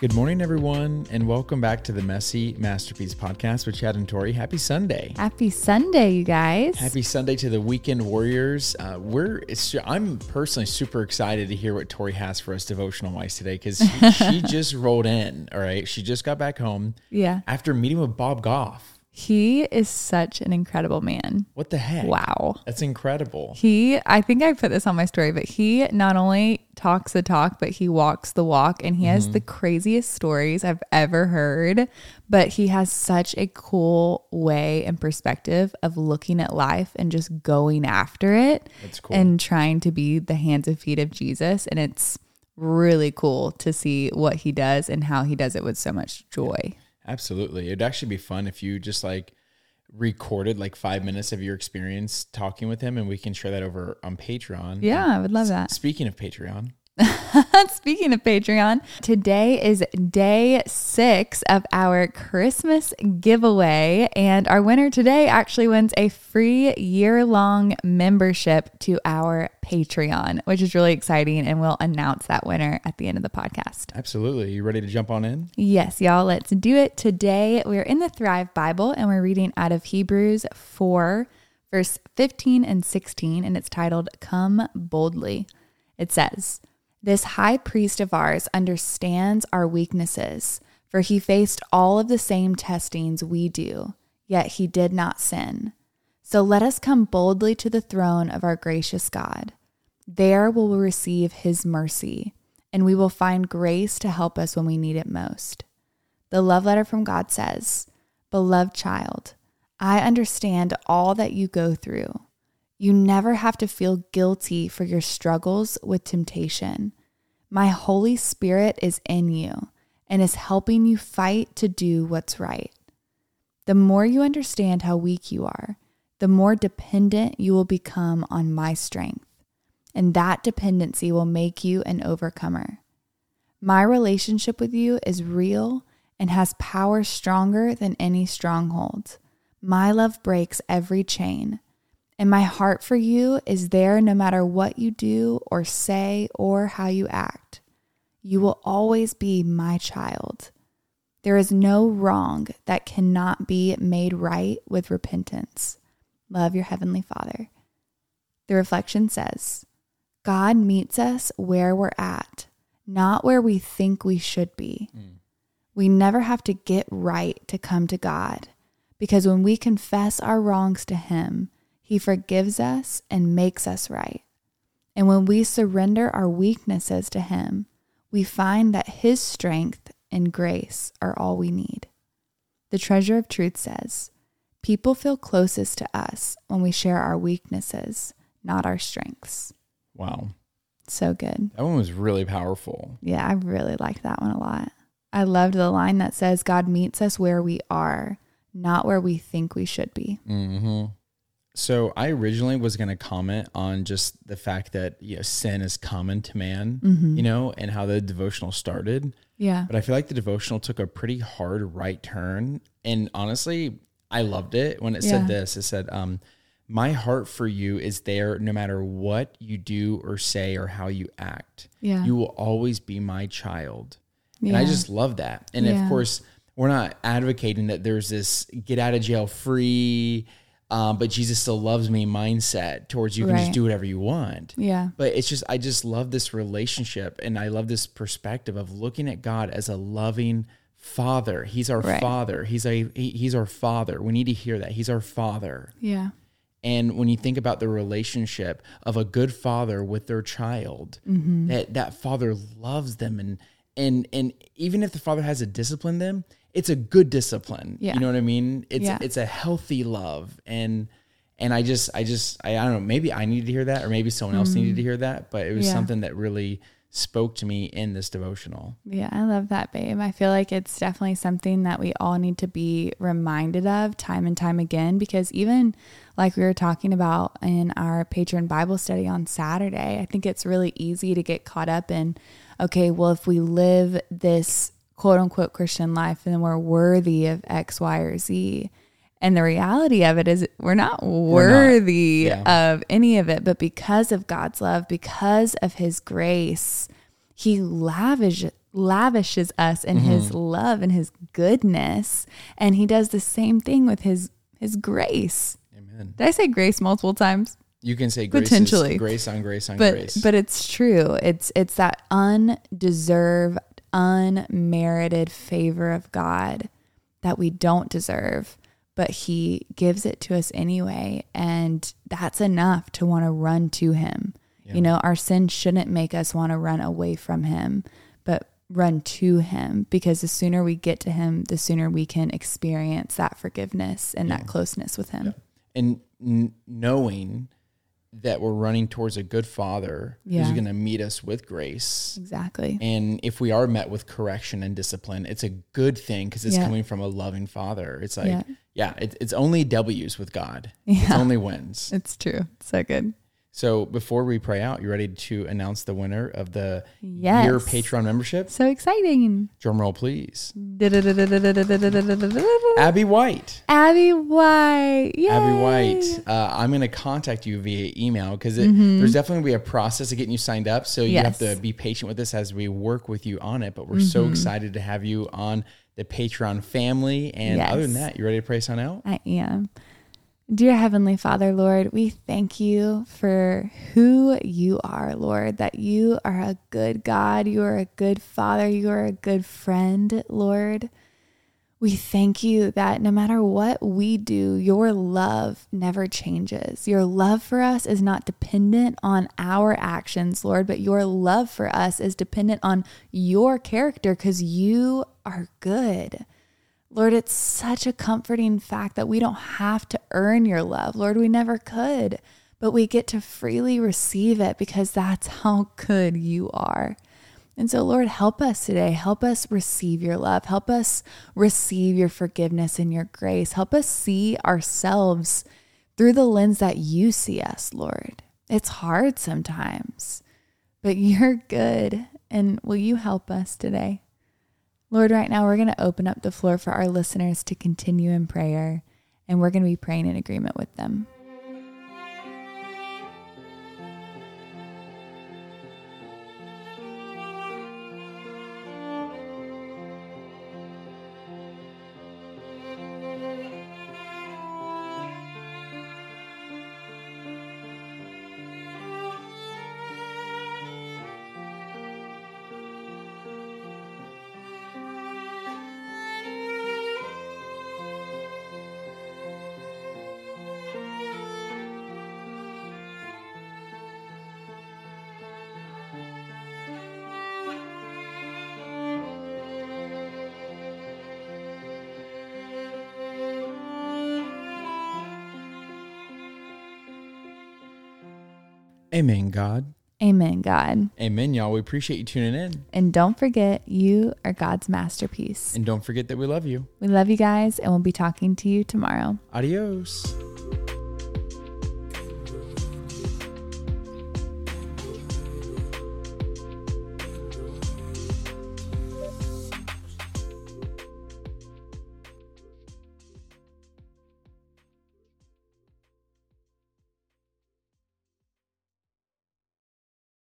Good morning, everyone, and welcome back to the Messy Masterpiece Podcast with Chad and Tori. Happy Sunday! Happy Sunday, you guys! Happy Sunday to the Weekend Warriors. Uh, we're I'm personally super excited to hear what Tori has for us devotional wise today because she, she just rolled in. All right, she just got back home. Yeah, after meeting with Bob Goff. He is such an incredible man. What the heck? Wow. That's incredible. He, I think I put this on my story, but he not only talks the talk, but he walks the walk and he mm-hmm. has the craziest stories I've ever heard. But he has such a cool way and perspective of looking at life and just going after it. That's cool. And trying to be the hands and feet of Jesus. And it's really cool to see what he does and how he does it with so much joy. Yeah. Absolutely. It'd actually be fun if you just like recorded like five minutes of your experience talking with him and we can share that over on Patreon. Yeah, I would love that. Speaking of Patreon, Speaking of Patreon, today is day six of our Christmas giveaway. And our winner today actually wins a free year long membership to our Patreon, which is really exciting. And we'll announce that winner at the end of the podcast. Absolutely. You ready to jump on in? Yes, y'all. Let's do it. Today, we're in the Thrive Bible and we're reading out of Hebrews 4, verse 15 and 16. And it's titled Come Boldly. It says, this high priest of ours understands our weaknesses, for he faced all of the same testings we do, yet he did not sin. So let us come boldly to the throne of our gracious God. There we will receive his mercy, and we will find grace to help us when we need it most. The love letter from God says, Beloved child, I understand all that you go through. You never have to feel guilty for your struggles with temptation. My Holy Spirit is in you and is helping you fight to do what's right. The more you understand how weak you are, the more dependent you will become on my strength, and that dependency will make you an overcomer. My relationship with you is real and has power stronger than any stronghold. My love breaks every chain and my heart for you is there no matter what you do or say or how you act. You will always be my child. There is no wrong that cannot be made right with repentance. Love your Heavenly Father. The reflection says God meets us where we're at, not where we think we should be. Mm. We never have to get right to come to God because when we confess our wrongs to Him, he forgives us and makes us right. And when we surrender our weaknesses to Him, we find that His strength and grace are all we need. The treasure of truth says, People feel closest to us when we share our weaknesses, not our strengths. Wow. So good. That one was really powerful. Yeah, I really liked that one a lot. I loved the line that says, God meets us where we are, not where we think we should be. Mm-hmm. So I originally was going to comment on just the fact that you know, sin is common to man, mm-hmm. you know, and how the devotional started. Yeah. But I feel like the devotional took a pretty hard right turn, and honestly, I loved it when it yeah. said this. It said, um, "My heart for you is there, no matter what you do or say or how you act. Yeah. You will always be my child." Yeah. And I just love that. And yeah. of course, we're not advocating that there's this get out of jail free um, but Jesus still loves me mindset towards you can right. just do whatever you want. Yeah. But it's just I just love this relationship and I love this perspective of looking at God as a loving father. He's our right. father. He's a he, he's our father. We need to hear that. He's our father. Yeah. And when you think about the relationship of a good father with their child, mm-hmm. that that father loves them and and and even if the father has to discipline them, it's a good discipline. Yeah. You know what I mean? It's yeah. it's a healthy love and and I just I just I, I don't know, maybe I needed to hear that or maybe someone else needed to mm. hear that, but it was yeah. something that really spoke to me in this devotional. Yeah, I love that, babe. I feel like it's definitely something that we all need to be reminded of time and time again because even like we were talking about in our Patreon Bible study on Saturday, I think it's really easy to get caught up in okay, well, if we live this quote unquote Christian life then we're worthy of X, Y, or Z. And the reality of it is, we're not worthy we're not. Yeah. of any of it, but because of God's love, because of His grace, He lavish, lavishes us in his mm-hmm. love and his goodness. And he does the same thing with his his grace. Amen. Did I say grace multiple times? You can say grace, Potentially. is grace on grace on but grace. but it's true it's it's that undeserved unmerited favor of god that we don't deserve but he gives it to us anyway and that's enough to want to run to him. You know our sin shouldn't make us want to run away from him but run to him because the sooner we get to him the sooner we can experience that forgiveness and that closeness with him. And n- knowing that we're running towards a good father Yeah. who's going to meet us with grace. exactly And if we are met with correction and discipline, it's a good thing because it's Yeah. coming from a loving father. It's like, Yeah. yeah, it, it's only W's with God. It's only wins. it's true so good So before we pray out, you ready to announce the winner of the Yes. year Patreon membership? so exciting Drum roll, please. Abby White. Abby White. Yay. Abby White, uh, I'm going to contact you via email because Mm-hmm. there's definitely going to be a process of getting you signed up. So you have Yes. Mm-hmm. to be patient with us as we work with you on it. But we're so excited to have you on the Patreon family. And other than that, you ready to pray us on out? I am. Dear Heavenly Father, Lord, we thank you for who you are, Lord, that you are a good God. You are a good Father. You are a good friend, Lord. We thank you that no matter what we do, your love never changes. Your love for us is not dependent on our actions, Lord, but your love for us is dependent on your character because you are good. Lord, it's such a comforting fact that we don't have to earn your love. Lord, we never could, but we get to freely receive it because that's how good you are. And so, Lord, help us today. Help us receive your love. Help us receive your forgiveness and your grace. Help us see ourselves through the lens that you see us, Lord. It's hard sometimes, but you're good. And will you help us today? Lord, right now we're going to open up the floor for our listeners to continue in prayer, and we're going to be praying in agreement with them. Amen, God. Amen, God. Amen, y'all. We appreciate you tuning in. And don't forget, you are God's masterpiece. And don't forget that we love you. We love you guys, and we'll be talking to you tomorrow. Adios.